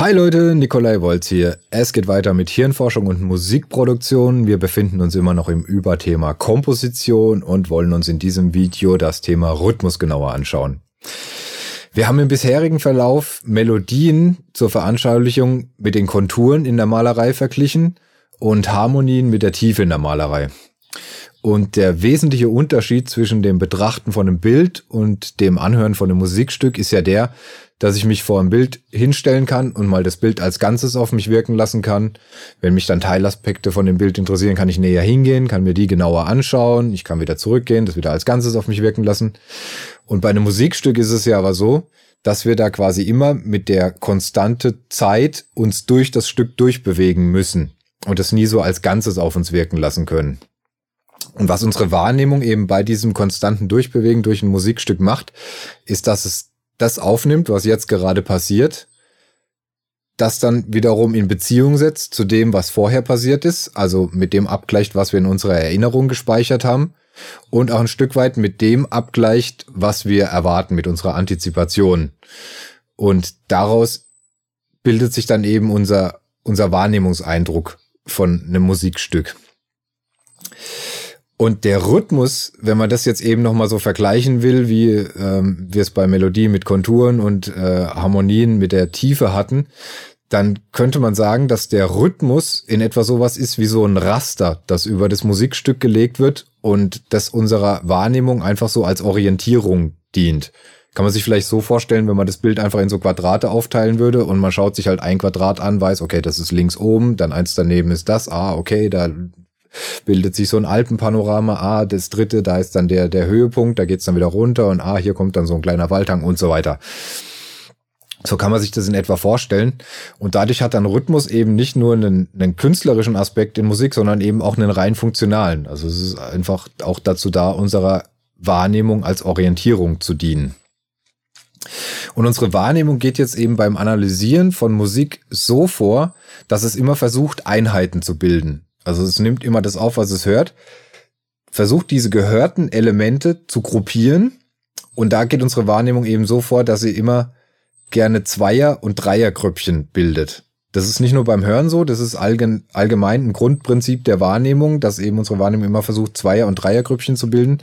Hi Leute, Nikolai Wolz hier. Es geht weiter mit Hirnforschung und Musikproduktion. Wir befinden uns immer noch im Überthema Komposition und wollen uns in diesem Video das Thema Rhythmus genauer anschauen. Wir haben im bisherigen Verlauf Melodien zur Veranschaulichung mit den Konturen in der Malerei verglichen und Harmonien mit der Tiefe in der Malerei. Und der wesentliche Unterschied zwischen dem Betrachten von einem Bild und dem Anhören von einem Musikstück ist ja der, dass ich mich vor ein Bild hinstellen kann und mal das Bild als Ganzes auf mich wirken lassen kann. Wenn mich dann Teilaspekte von dem Bild interessieren, kann ich näher hingehen, kann mir die genauer anschauen, ich kann wieder zurückgehen, das wieder als Ganzes auf mich wirken lassen. Und bei einem Musikstück ist es ja aber so, dass wir da quasi immer mit der konstante Zeit uns durch das Stück durchbewegen müssen und das nie so als Ganzes auf uns wirken lassen können. Und was unsere Wahrnehmung eben bei diesem konstanten Durchbewegen durch ein Musikstück macht, ist, dass es das aufnimmt, was jetzt gerade passiert, das dann wiederum in Beziehung setzt zu dem, was vorher passiert ist, also mit dem abgleicht, was wir in unserer Erinnerung gespeichert haben und auch ein Stück weit mit dem abgleicht, was wir erwarten, mit unserer Antizipation. Und daraus bildet sich dann eben unser, unser Wahrnehmungseindruck von einem Musikstück. Und der Rhythmus, wenn man das jetzt eben nochmal so vergleichen will, wie ähm, wir es bei Melodie mit Konturen und äh, Harmonien mit der Tiefe hatten, dann könnte man sagen, dass der Rhythmus in etwa sowas ist wie so ein Raster, das über das Musikstück gelegt wird und das unserer Wahrnehmung einfach so als Orientierung dient. Kann man sich vielleicht so vorstellen, wenn man das Bild einfach in so Quadrate aufteilen würde und man schaut sich halt ein Quadrat an, weiß, okay, das ist links oben, dann eins daneben ist das, ah, okay, da bildet sich so ein Alpenpanorama, ah, das dritte, da ist dann der, der Höhepunkt, da geht's dann wieder runter und ah, hier kommt dann so ein kleiner Waldhang und so weiter. So kann man sich das in etwa vorstellen. Und dadurch hat dann Rhythmus eben nicht nur einen, einen künstlerischen Aspekt in Musik, sondern eben auch einen rein funktionalen. Also es ist einfach auch dazu da, unserer Wahrnehmung als Orientierung zu dienen. Und unsere Wahrnehmung geht jetzt eben beim Analysieren von Musik so vor, dass es immer versucht, Einheiten zu bilden. Also es nimmt immer das auf, was es hört, versucht diese gehörten Elemente zu gruppieren und da geht unsere Wahrnehmung eben so vor, dass sie immer gerne Zweier- und Dreiergrüppchen bildet. Das ist nicht nur beim Hören so, das ist allgemein ein Grundprinzip der Wahrnehmung, dass eben unsere Wahrnehmung immer versucht, Zweier- und Dreiergrüppchen zu bilden,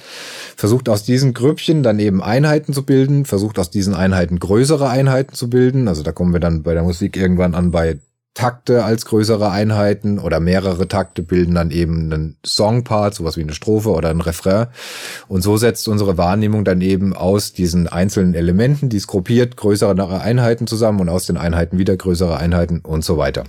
versucht aus diesen Grüppchen dann eben Einheiten zu bilden, versucht aus diesen Einheiten größere Einheiten zu bilden. Also da kommen wir dann bei der Musik irgendwann an bei Takte als größere Einheiten oder mehrere Takte bilden dann eben einen Songpart, sowas wie eine Strophe oder ein Refrain. Und so setzt unsere Wahrnehmung dann eben aus diesen einzelnen Elementen, die es gruppiert, größere Einheiten zusammen und aus den Einheiten wieder größere Einheiten und so weiter.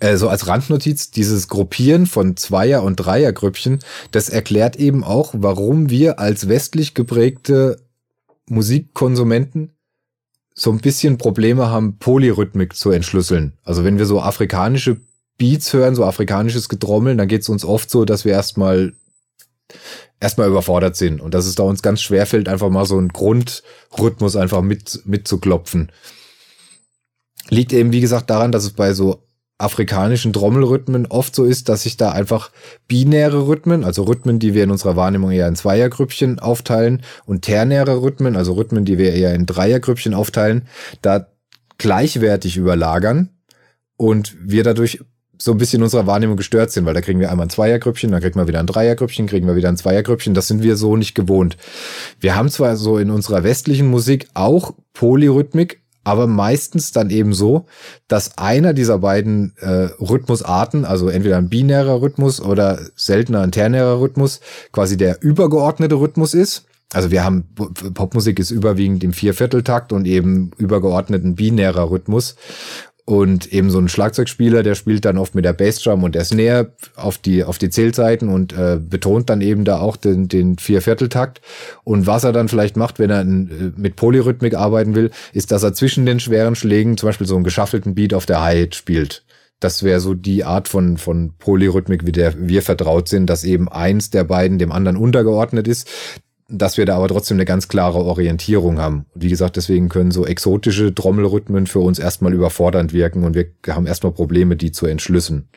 Äh, so als Randnotiz, dieses Gruppieren von Zweier- und Dreiergrüppchen, das erklärt eben auch, warum wir als westlich geprägte Musikkonsumenten so ein bisschen Probleme haben, Polyrhythmik zu entschlüsseln. Also wenn wir so afrikanische Beats hören, so afrikanisches Getrommel, dann geht es uns oft so, dass wir erstmal erstmal überfordert sind und dass es da uns ganz schwer fällt, einfach mal so einen Grundrhythmus einfach mit mitzuklopfen. Liegt eben, wie gesagt, daran, dass es bei so afrikanischen Trommelrhythmen oft so ist, dass sich da einfach binäre Rhythmen, also Rhythmen, die wir in unserer Wahrnehmung eher in Zweiergrüppchen aufteilen und ternäre Rhythmen, also Rhythmen, die wir eher in Dreiergrüppchen aufteilen, da gleichwertig überlagern und wir dadurch so ein bisschen in unserer Wahrnehmung gestört sind, weil da kriegen wir einmal ein Zweiergrüppchen, dann kriegen wir wieder ein Dreiergrüppchen, kriegen wir wieder ein Zweiergrüppchen. Das sind wir so nicht gewohnt. Wir haben zwar so in unserer westlichen Musik auch Polyrhythmik, aber meistens dann eben so, dass einer dieser beiden äh, Rhythmusarten, also entweder ein binärer Rhythmus oder seltener ein ternärer Rhythmus, quasi der übergeordnete Rhythmus ist. Also wir haben Popmusik ist überwiegend im Viervierteltakt und eben übergeordneten binärer Rhythmus. Und eben so ein Schlagzeugspieler, der spielt dann oft mit der Bassdrum und der Snare auf die, auf die Zählseiten und äh, betont dann eben da auch den, den Viervierteltakt. Und was er dann vielleicht macht, wenn er in, äh, mit Polyrhythmik arbeiten will, ist, dass er zwischen den schweren Schlägen zum Beispiel so einen geschaffelten Beat auf der Hi-Hat spielt. Das wäre so die Art von, von Polyrhythmik, wie der wir vertraut sind, dass eben eins der beiden dem anderen untergeordnet ist dass wir da aber trotzdem eine ganz klare Orientierung haben. Und wie gesagt, deswegen können so exotische Trommelrhythmen für uns erstmal überfordernd wirken und wir haben erstmal Probleme, die zu entschlüssen.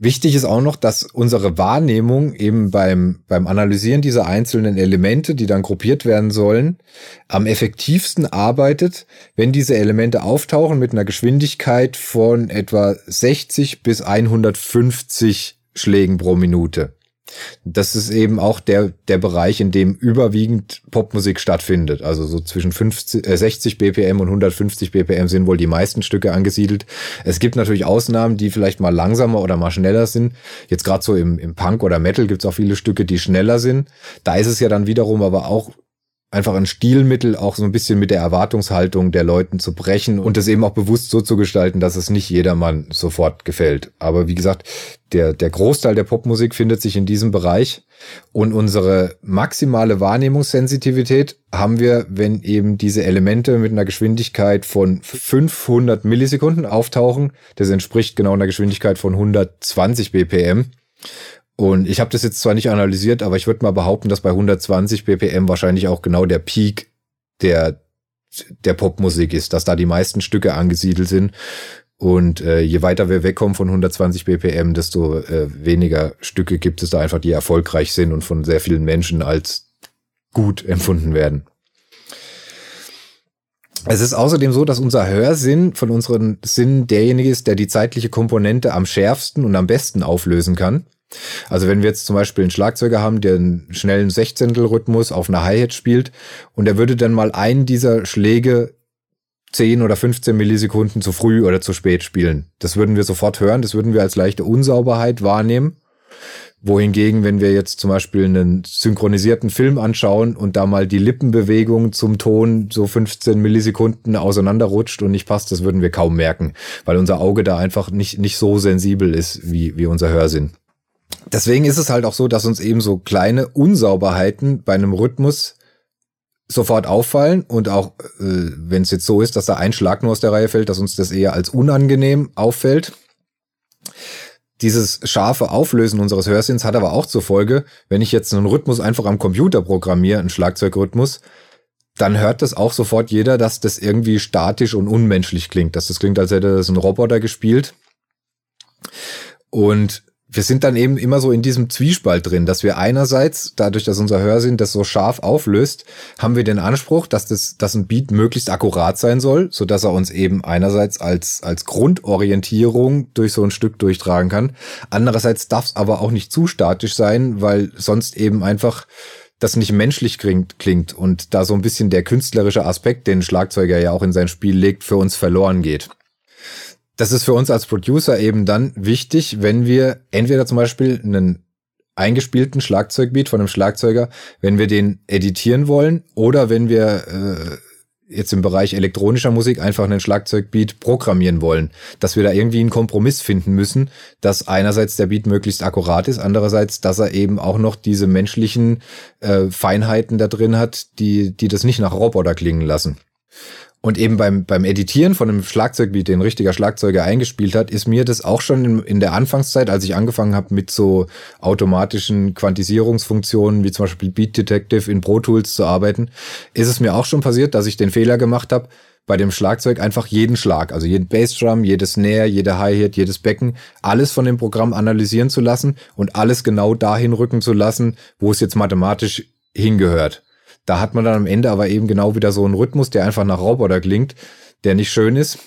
Wichtig ist auch noch, dass unsere Wahrnehmung eben beim, beim Analysieren dieser einzelnen Elemente, die dann gruppiert werden sollen, am effektivsten arbeitet, wenn diese Elemente auftauchen mit einer Geschwindigkeit von etwa 60 bis 150 Schlägen pro Minute. Das ist eben auch der, der Bereich, in dem überwiegend Popmusik stattfindet. Also so zwischen 50, äh, 60 BPM und 150 BPM sind wohl die meisten Stücke angesiedelt. Es gibt natürlich Ausnahmen, die vielleicht mal langsamer oder mal schneller sind. Jetzt gerade so im, im Punk oder Metal gibt es auch viele Stücke, die schneller sind. Da ist es ja dann wiederum aber auch einfach ein Stilmittel, auch so ein bisschen mit der Erwartungshaltung der Leuten zu brechen und es eben auch bewusst so zu gestalten, dass es nicht jedermann sofort gefällt. Aber wie gesagt, der, der Großteil der Popmusik findet sich in diesem Bereich und unsere maximale Wahrnehmungssensitivität haben wir, wenn eben diese Elemente mit einer Geschwindigkeit von 500 Millisekunden auftauchen. Das entspricht genau einer Geschwindigkeit von 120 BPM. Und ich habe das jetzt zwar nicht analysiert, aber ich würde mal behaupten, dass bei 120 BPM wahrscheinlich auch genau der Peak der, der Popmusik ist, dass da die meisten Stücke angesiedelt sind. Und äh, je weiter wir wegkommen von 120 BPM, desto äh, weniger Stücke gibt es da einfach, die erfolgreich sind und von sehr vielen Menschen als gut empfunden werden. Es ist außerdem so, dass unser Hörsinn von unseren Sinnen derjenige ist, der die zeitliche Komponente am schärfsten und am besten auflösen kann. Also wenn wir jetzt zum Beispiel einen Schlagzeuger haben, der einen schnellen Sechzehntel-Rhythmus auf einer Hi-Hat spielt und er würde dann mal einen dieser Schläge 10 oder 15 Millisekunden zu früh oder zu spät spielen. Das würden wir sofort hören, das würden wir als leichte Unsauberheit wahrnehmen. Wohingegen, wenn wir jetzt zum Beispiel einen synchronisierten Film anschauen und da mal die Lippenbewegung zum Ton so 15 Millisekunden auseinanderrutscht und nicht passt, das würden wir kaum merken, weil unser Auge da einfach nicht, nicht so sensibel ist wie, wie unser Hörsinn. Deswegen ist es halt auch so, dass uns eben so kleine Unsauberheiten bei einem Rhythmus sofort auffallen und auch äh, wenn es jetzt so ist, dass da ein Schlag nur aus der Reihe fällt, dass uns das eher als unangenehm auffällt. Dieses scharfe Auflösen unseres Hörsinns hat aber auch zur Folge, wenn ich jetzt einen Rhythmus einfach am Computer programmiere, einen Schlagzeugrhythmus, dann hört das auch sofort jeder, dass das irgendwie statisch und unmenschlich klingt, dass das klingt, als hätte das ein Roboter gespielt. Und wir sind dann eben immer so in diesem Zwiespalt drin, dass wir einerseits, dadurch, dass unser Hörsinn das so scharf auflöst, haben wir den Anspruch, dass das, dass ein Beat möglichst akkurat sein soll, so dass er uns eben einerseits als, als Grundorientierung durch so ein Stück durchtragen kann. Andererseits darf es aber auch nicht zu statisch sein, weil sonst eben einfach das nicht menschlich klingt, klingt und da so ein bisschen der künstlerische Aspekt, den Schlagzeuger ja auch in sein Spiel legt, für uns verloren geht das ist für uns als Producer eben dann wichtig, wenn wir entweder zum Beispiel einen eingespielten Schlagzeugbeat von einem Schlagzeuger, wenn wir den editieren wollen oder wenn wir äh, jetzt im Bereich elektronischer Musik einfach einen Schlagzeugbeat programmieren wollen, dass wir da irgendwie einen Kompromiss finden müssen, dass einerseits der Beat möglichst akkurat ist, andererseits, dass er eben auch noch diese menschlichen äh, Feinheiten da drin hat, die, die das nicht nach Roboter klingen lassen. Und eben beim, beim Editieren von einem Schlagzeugbeat, den ein richtiger Schlagzeuger eingespielt hat, ist mir das auch schon in, in der Anfangszeit, als ich angefangen habe mit so automatischen Quantisierungsfunktionen, wie zum Beispiel Beat Detective in Pro Tools zu arbeiten, ist es mir auch schon passiert, dass ich den Fehler gemacht habe, bei dem Schlagzeug einfach jeden Schlag, also jeden Bassdrum, jedes Snare, jede Hi-Hat, jedes Becken, alles von dem Programm analysieren zu lassen und alles genau dahin rücken zu lassen, wo es jetzt mathematisch hingehört. Da hat man dann am Ende aber eben genau wieder so einen Rhythmus, der einfach nach Roboter klingt, der nicht schön ist.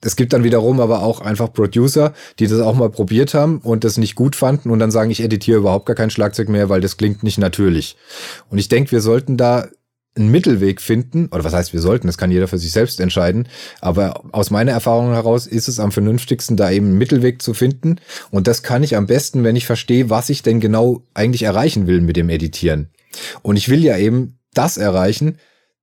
Es gibt dann wiederum aber auch einfach Producer, die das auch mal probiert haben und das nicht gut fanden und dann sagen, ich editiere überhaupt gar kein Schlagzeug mehr, weil das klingt nicht natürlich. Und ich denke, wir sollten da einen Mittelweg finden, oder was heißt wir sollten, das kann jeder für sich selbst entscheiden, aber aus meiner Erfahrung heraus ist es am vernünftigsten, da eben einen Mittelweg zu finden und das kann ich am besten, wenn ich verstehe, was ich denn genau eigentlich erreichen will mit dem Editieren. Und ich will ja eben das erreichen,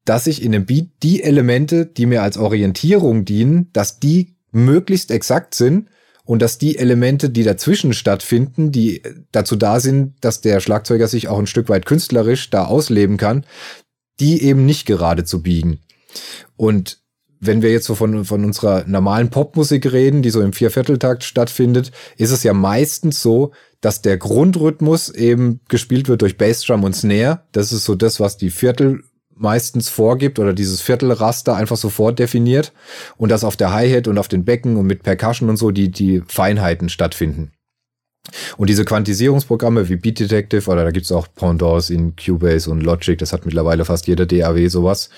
dass ich in dem Beat die Elemente, die mir als Orientierung dienen, dass die möglichst exakt sind und dass die Elemente, die dazwischen stattfinden, die dazu da sind, dass der Schlagzeuger sich auch ein Stück weit künstlerisch da ausleben kann, die eben nicht gerade zu biegen. Und wenn wir jetzt so von, von unserer normalen Popmusik reden, die so im Viervierteltakt stattfindet, ist es ja meistens so, dass der Grundrhythmus eben gespielt wird durch Bassdrum und Snare. Das ist so das, was die Viertel meistens vorgibt oder dieses Viertelraster einfach sofort definiert und dass auf der Hi-Hat und auf den Becken und mit Percussion und so die, die Feinheiten stattfinden. Und diese Quantisierungsprogramme wie Beat Detective oder da gibt's auch Pendants in Cubase und Logic, das hat mittlerweile fast jeder DAW sowas,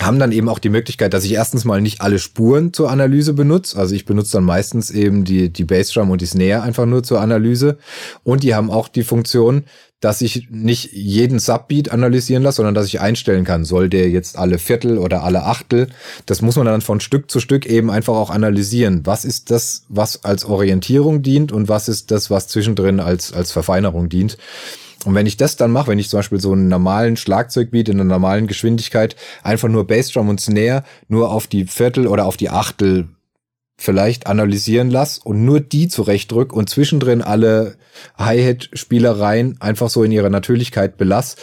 haben dann eben auch die Möglichkeit, dass ich erstens mal nicht alle Spuren zur Analyse benutze. Also ich benutze dann meistens eben die, die Bassdrum und die Snare einfach nur zur Analyse. Und die haben auch die Funktion, dass ich nicht jeden Subbeat analysieren lasse, sondern dass ich einstellen kann, soll der jetzt alle Viertel oder alle Achtel. Das muss man dann von Stück zu Stück eben einfach auch analysieren. Was ist das, was als Orientierung dient und was ist das, was zwischendrin als, als Verfeinerung dient? Und wenn ich das dann mache, wenn ich zum Beispiel so einen normalen Schlagzeugbeat in einer normalen Geschwindigkeit einfach nur Bassdrum und Snare nur auf die Viertel oder auf die Achtel vielleicht analysieren lasse und nur die zurechtdrück und zwischendrin alle Hi-Hat-Spielereien einfach so in ihrer Natürlichkeit belass,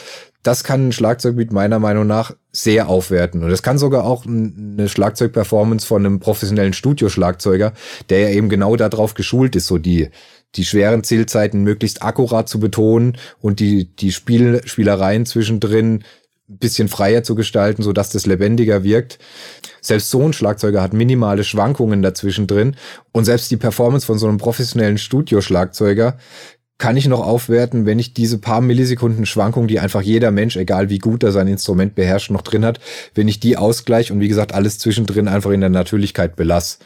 das kann ein Schlagzeugbeat meiner Meinung nach sehr aufwerten. Und das kann sogar auch eine Schlagzeugperformance von einem professionellen Studioschlagzeuger, der ja eben genau darauf geschult ist, so die, die schweren Zielzeiten möglichst akkurat zu betonen und die, die Spiel, Spielereien zwischendrin ein bisschen freier zu gestalten, so dass das lebendiger wirkt. Selbst so ein Schlagzeuger hat minimale Schwankungen dazwischen drin und selbst die Performance von so einem professionellen Studioschlagzeuger kann ich noch aufwerten, wenn ich diese paar Millisekunden Schwankung, die einfach jeder Mensch, egal wie gut er sein Instrument beherrscht, noch drin hat, wenn ich die ausgleiche und wie gesagt alles zwischendrin einfach in der Natürlichkeit belasse.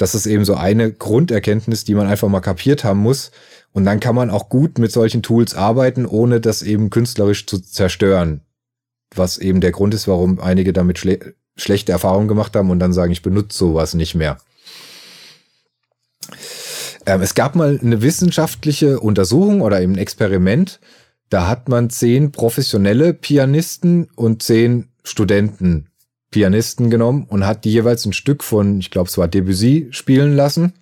Das ist eben so eine Grunderkenntnis, die man einfach mal kapiert haben muss. Und dann kann man auch gut mit solchen Tools arbeiten, ohne das eben künstlerisch zu zerstören. Was eben der Grund ist, warum einige damit schle schlechte Erfahrungen gemacht haben und dann sagen, ich benutze sowas nicht mehr. Ähm, es gab mal eine wissenschaftliche Untersuchung oder eben ein Experiment. Da hat man zehn professionelle Pianisten und zehn Studenten Pianisten genommen und hat die jeweils ein Stück von, ich glaube, es war Debussy spielen lassen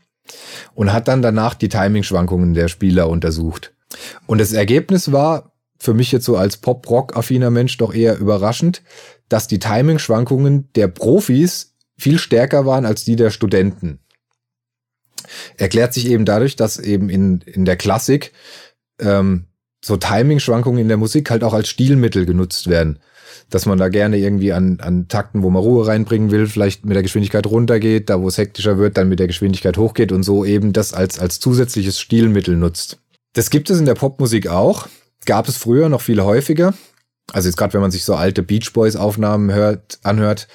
und hat dann danach die Timing-Schwankungen der Spieler untersucht. Und das Ergebnis war für mich jetzt so als Pop-Rock-affiner Mensch doch eher überraschend, dass die Timing-Schwankungen der Profis viel stärker waren als die der Studenten. Erklärt sich eben dadurch, dass eben in, in der Klassik ähm, so Timing-Schwankungen in der Musik halt auch als Stilmittel genutzt werden. Dass man da gerne irgendwie an, an Takten, wo man Ruhe reinbringen will, vielleicht mit der Geschwindigkeit runtergeht, da wo es hektischer wird, dann mit der Geschwindigkeit hochgeht und so eben das als, als zusätzliches Stilmittel nutzt. Das gibt es in der Popmusik auch. Gab es früher noch viel häufiger. Also jetzt gerade, wenn man sich so alte Beach Boys Aufnahmen hört, anhört,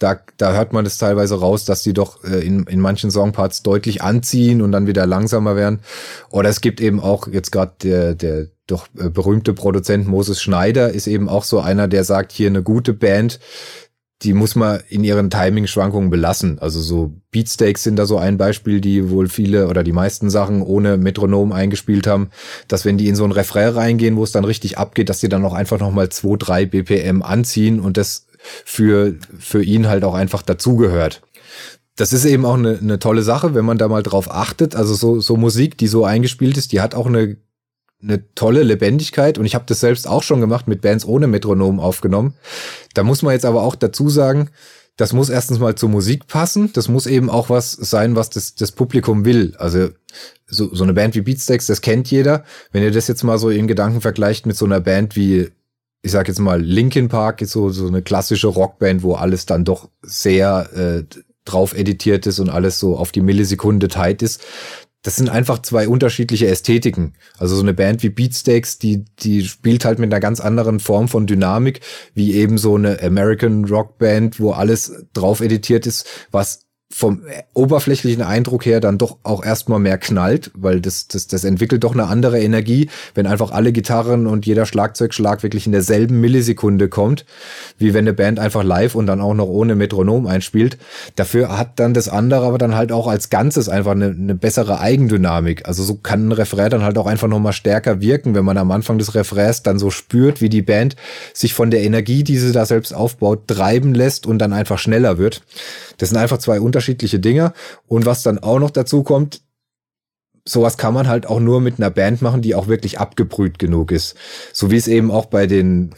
da, da hört man es teilweise raus, dass die doch äh, in, in manchen Songparts deutlich anziehen und dann wieder langsamer werden. Oder es gibt eben auch jetzt gerade der, der doch äh, berühmte Produzent Moses Schneider ist eben auch so einer, der sagt, hier eine gute Band, die muss man in ihren Timing-Schwankungen belassen. Also so Beatsteaks sind da so ein Beispiel, die wohl viele oder die meisten Sachen ohne Metronom eingespielt haben, dass wenn die in so ein Refrain reingehen, wo es dann richtig abgeht, dass die dann auch einfach nochmal zwei, drei BPM anziehen und das für, für ihn halt auch einfach dazugehört. Das ist eben auch eine, eine tolle Sache, wenn man da mal drauf achtet. Also so, so Musik, die so eingespielt ist, die hat auch eine, eine tolle Lebendigkeit. Und ich habe das selbst auch schon gemacht mit Bands ohne Metronom aufgenommen. Da muss man jetzt aber auch dazu sagen, das muss erstens mal zur Musik passen. Das muss eben auch was sein, was das, das Publikum will. Also so, so eine Band wie Beatsteaks, das kennt jeder. Wenn ihr das jetzt mal so in Gedanken vergleicht mit so einer Band wie ich sag jetzt mal, Linkin Park ist so, so eine klassische Rockband, wo alles dann doch sehr äh, drauf editiert ist und alles so auf die Millisekunde tight ist. Das sind einfach zwei unterschiedliche Ästhetiken. Also so eine Band wie Beatsteaks, die, die spielt halt mit einer ganz anderen Form von Dynamik, wie eben so eine American Rockband, wo alles drauf editiert ist, was vom oberflächlichen Eindruck her dann doch auch erstmal mehr knallt, weil das, das, das entwickelt doch eine andere Energie, wenn einfach alle Gitarren und jeder Schlagzeugschlag wirklich in derselben Millisekunde kommt, wie wenn eine Band einfach live und dann auch noch ohne Metronom einspielt. Dafür hat dann das andere aber dann halt auch als Ganzes einfach eine, eine bessere Eigendynamik. Also so kann ein Refrain dann halt auch einfach nochmal stärker wirken, wenn man am Anfang des Refrains dann so spürt, wie die Band sich von der Energie, die sie da selbst aufbaut, treiben lässt und dann einfach schneller wird. Das sind einfach zwei unterschiedliche Dinge. Und was dann auch noch dazu kommt, sowas kann man halt auch nur mit einer Band machen, die auch wirklich abgebrüht genug ist. So wie es eben auch bei den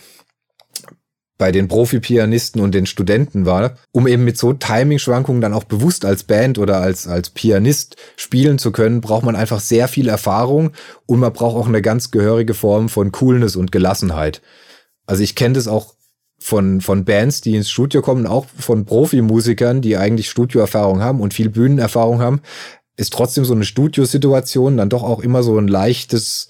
bei den Profi-Pianisten und den Studenten war, um eben mit so Timing-Schwankungen dann auch bewusst als Band oder als, als Pianist spielen zu können, braucht man einfach sehr viel Erfahrung und man braucht auch eine ganz gehörige Form von Coolness und Gelassenheit. Also ich kenne das auch von, von Bands, die ins Studio kommen, auch von Profimusikern, die eigentlich Studioerfahrung haben und viel Bühnenerfahrung haben, ist trotzdem so eine Studiosituation dann doch auch immer so ein leichtes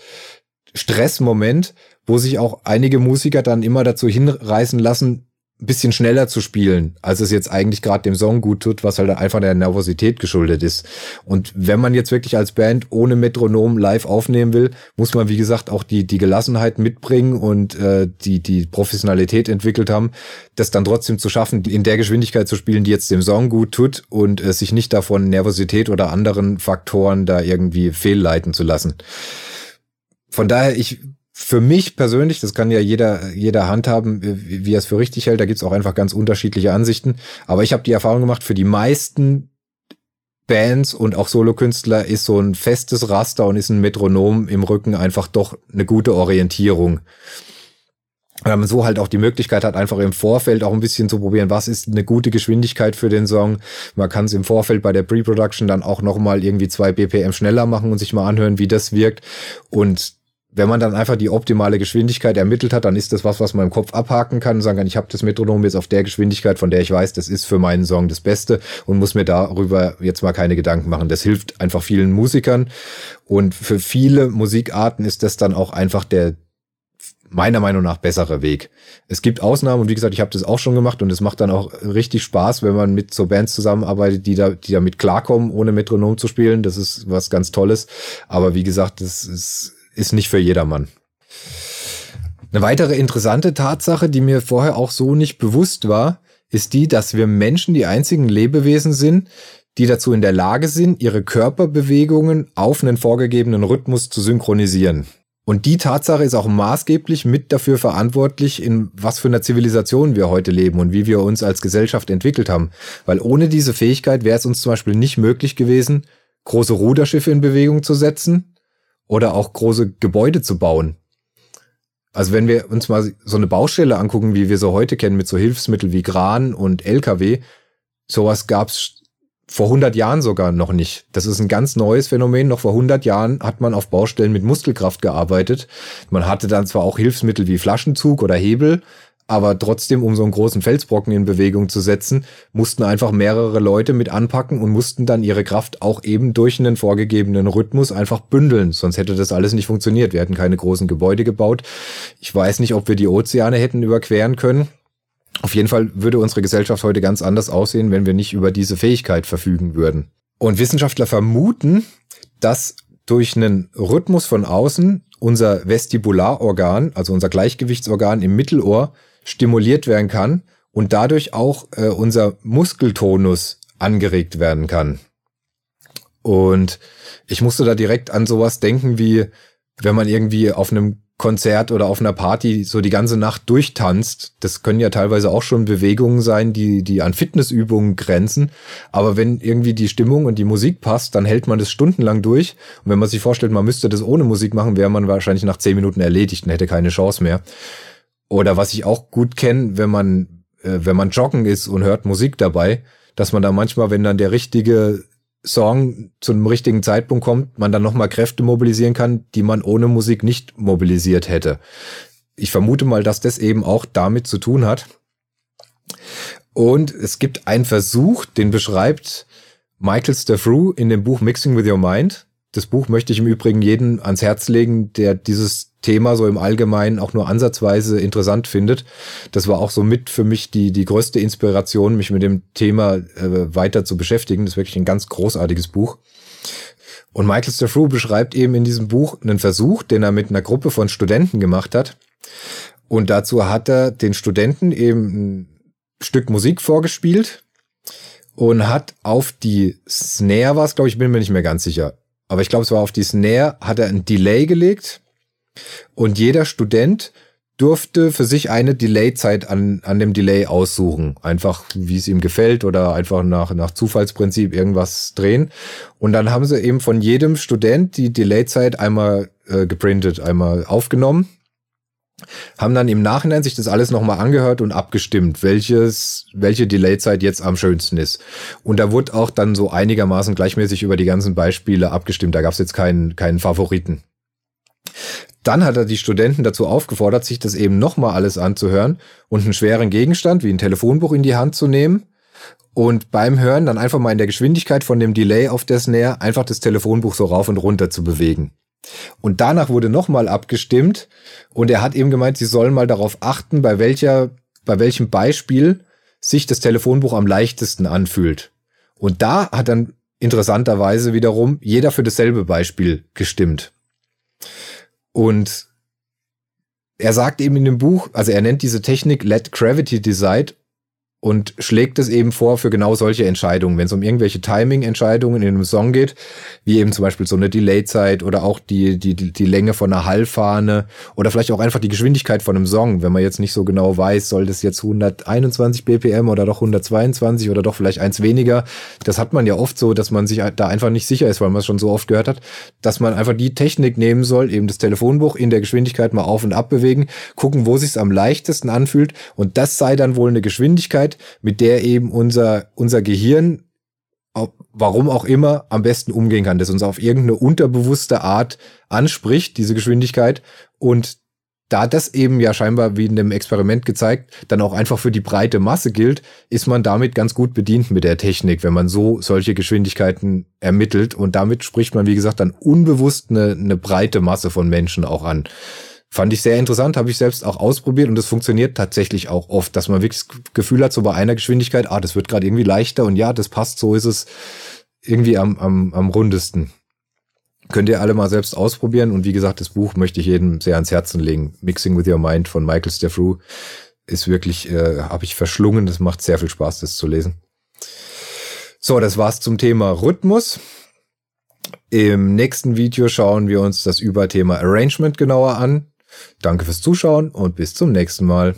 Stressmoment, wo sich auch einige Musiker dann immer dazu hinreißen lassen, bisschen schneller zu spielen, als es jetzt eigentlich gerade dem Song gut tut, was halt einfach der Nervosität geschuldet ist. Und wenn man jetzt wirklich als Band ohne Metronom live aufnehmen will, muss man, wie gesagt, auch die, die Gelassenheit mitbringen und äh, die, die Professionalität entwickelt haben, das dann trotzdem zu schaffen, in der Geschwindigkeit zu spielen, die jetzt dem Song gut tut und äh, sich nicht davon Nervosität oder anderen Faktoren da irgendwie fehlleiten zu lassen. Von daher, ich für mich persönlich, das kann ja jeder, jeder handhaben, wie, wie er es für richtig hält, da gibt's auch einfach ganz unterschiedliche Ansichten. Aber ich habe die Erfahrung gemacht, für die meisten Bands und auch Solokünstler ist so ein festes Raster und ist ein Metronom im Rücken einfach doch eine gute Orientierung. Weil man so halt auch die Möglichkeit hat, einfach im Vorfeld auch ein bisschen zu probieren, was ist eine gute Geschwindigkeit für den Song. Man kann es im Vorfeld bei der Pre-Production dann auch nochmal irgendwie zwei BPM schneller machen und sich mal anhören, wie das wirkt. Und wenn man dann einfach die optimale Geschwindigkeit ermittelt hat, dann ist das was, was man im Kopf abhaken kann und sagen kann, ich habe das Metronom jetzt auf der Geschwindigkeit, von der ich weiß, das ist für meinen Song das Beste und muss mir darüber jetzt mal keine Gedanken machen. Das hilft einfach vielen Musikern und für viele Musikarten ist das dann auch einfach der meiner Meinung nach bessere Weg. Es gibt Ausnahmen und wie gesagt, ich habe das auch schon gemacht und es macht dann auch richtig Spaß, wenn man mit so Bands zusammenarbeitet, die da die damit klarkommen, ohne Metronom zu spielen. Das ist was ganz Tolles. Aber wie gesagt, das ist ist nicht für jedermann. Eine weitere interessante Tatsache, die mir vorher auch so nicht bewusst war, ist die, dass wir Menschen die einzigen Lebewesen sind, die dazu in der Lage sind, ihre Körperbewegungen auf einen vorgegebenen Rhythmus zu synchronisieren. Und die Tatsache ist auch maßgeblich mit dafür verantwortlich, in was für einer Zivilisation wir heute leben und wie wir uns als Gesellschaft entwickelt haben. Weil ohne diese Fähigkeit wäre es uns zum Beispiel nicht möglich gewesen, große Ruderschiffe in Bewegung zu setzen oder auch große Gebäude zu bauen. Also wenn wir uns mal so eine Baustelle angucken, wie wir sie heute kennen, mit so Hilfsmitteln wie Kran und LKW, sowas gab's vor 100 Jahren sogar noch nicht. Das ist ein ganz neues Phänomen. Noch vor 100 Jahren hat man auf Baustellen mit Muskelkraft gearbeitet. Man hatte dann zwar auch Hilfsmittel wie Flaschenzug oder Hebel, aber trotzdem, um so einen großen Felsbrocken in Bewegung zu setzen, mussten einfach mehrere Leute mit anpacken und mussten dann ihre Kraft auch eben durch einen vorgegebenen Rhythmus einfach bündeln. Sonst hätte das alles nicht funktioniert. Wir hätten keine großen Gebäude gebaut. Ich weiß nicht, ob wir die Ozeane hätten überqueren können. Auf jeden Fall würde unsere Gesellschaft heute ganz anders aussehen, wenn wir nicht über diese Fähigkeit verfügen würden. Und Wissenschaftler vermuten, dass durch einen Rhythmus von außen unser Vestibularorgan, also unser Gleichgewichtsorgan im Mittelohr, stimuliert werden kann und dadurch auch äh, unser Muskeltonus angeregt werden kann. Und ich musste da direkt an sowas denken, wie wenn man irgendwie auf einem Konzert oder auf einer Party so die ganze Nacht durchtanzt. Das können ja teilweise auch schon Bewegungen sein, die, die an Fitnessübungen grenzen. Aber wenn irgendwie die Stimmung und die Musik passt, dann hält man das stundenlang durch. Und wenn man sich vorstellt, man müsste das ohne Musik machen, wäre man wahrscheinlich nach zehn Minuten erledigt und hätte keine Chance mehr. Oder was ich auch gut kenne, wenn man, äh, wenn man joggen ist und hört Musik dabei, dass man da manchmal, wenn dann der richtige Song zu einem richtigen Zeitpunkt kommt, man dann nochmal Kräfte mobilisieren kann, die man ohne Musik nicht mobilisiert hätte. Ich vermute mal, dass das eben auch damit zu tun hat. Und es gibt einen Versuch, den beschreibt Michael Staffrew in dem Buch Mixing with Your Mind. Das Buch möchte ich im Übrigen jeden ans Herz legen, der dieses Thema so im Allgemeinen auch nur ansatzweise interessant findet. Das war auch so mit für mich die, die größte Inspiration, mich mit dem Thema äh, weiter zu beschäftigen. Das ist wirklich ein ganz großartiges Buch. Und Michael Staffrew beschreibt eben in diesem Buch einen Versuch, den er mit einer Gruppe von Studenten gemacht hat. Und dazu hat er den Studenten eben ein Stück Musik vorgespielt und hat auf die Snare was, glaube ich, bin mir nicht mehr ganz sicher. Aber ich glaube, es war auf die Snare, hat er ein Delay gelegt und jeder Student durfte für sich eine Delay-Zeit an, an dem Delay aussuchen. Einfach, wie es ihm gefällt oder einfach nach, nach Zufallsprinzip irgendwas drehen. Und dann haben sie eben von jedem Student die Delay-Zeit einmal äh, geprintet, einmal aufgenommen. Haben dann im Nachhinein sich das alles nochmal angehört und abgestimmt, welches, welche Delay-Zeit jetzt am schönsten ist. Und da wurde auch dann so einigermaßen gleichmäßig über die ganzen Beispiele abgestimmt. Da gab es jetzt keinen, keinen Favoriten. Dann hat er die Studenten dazu aufgefordert, sich das eben nochmal alles anzuhören und einen schweren Gegenstand wie ein Telefonbuch in die Hand zu nehmen und beim Hören dann einfach mal in der Geschwindigkeit von dem Delay auf der Snare einfach das Telefonbuch so rauf und runter zu bewegen. Und danach wurde nochmal abgestimmt und er hat eben gemeint, sie sollen mal darauf achten, bei welcher, bei welchem Beispiel sich das Telefonbuch am leichtesten anfühlt. Und da hat dann interessanterweise wiederum jeder für dasselbe Beispiel gestimmt. Und er sagt eben in dem Buch, also er nennt diese Technik Let Gravity Decide und schlägt es eben vor für genau solche Entscheidungen, wenn es um irgendwelche Timing-Entscheidungen in einem Song geht, wie eben zum Beispiel so eine Delay-Zeit oder auch die, die, die Länge von einer Hallfahne oder vielleicht auch einfach die Geschwindigkeit von einem Song, wenn man jetzt nicht so genau weiß, soll das jetzt 121 BPM oder doch 122 oder doch vielleicht eins weniger. Das hat man ja oft so, dass man sich da einfach nicht sicher ist, weil man es schon so oft gehört hat, dass man einfach die Technik nehmen soll, eben das Telefonbuch in der Geschwindigkeit mal auf und ab bewegen, gucken, wo sich's am leichtesten anfühlt. Und das sei dann wohl eine Geschwindigkeit, Geschwindigkeit, mit der eben unser, unser Gehirn, warum auch immer, am besten umgehen kann, das uns auf irgendeine unterbewusste Art anspricht, diese Geschwindigkeit. Und da das eben ja scheinbar wie in dem Experiment gezeigt, dann auch einfach für die breite Masse gilt, ist man damit ganz gut bedient mit der Technik, wenn man so solche Geschwindigkeiten ermittelt. Und damit spricht man, wie gesagt, dann unbewusst eine, eine breite Masse von Menschen auch an. Fand ich sehr interessant, habe ich selbst auch ausprobiert und es funktioniert tatsächlich auch oft, dass man wirklich das Gefühl hat, so bei einer Geschwindigkeit, ah, das wird gerade irgendwie leichter und ja, das passt, so ist es irgendwie am, am, am rundesten. Könnt ihr alle mal selbst ausprobieren und wie gesagt, das Buch möchte ich jedem sehr ans Herzen legen. Mixing with Your Mind von Michael Steffrew ist wirklich, äh, habe ich verschlungen, das macht sehr viel Spaß, das zu lesen. So, das war's zum Thema Rhythmus. Im nächsten Video schauen wir uns das Überthema Arrangement genauer an. Danke fürs Zuschauen und bis zum nächsten Mal.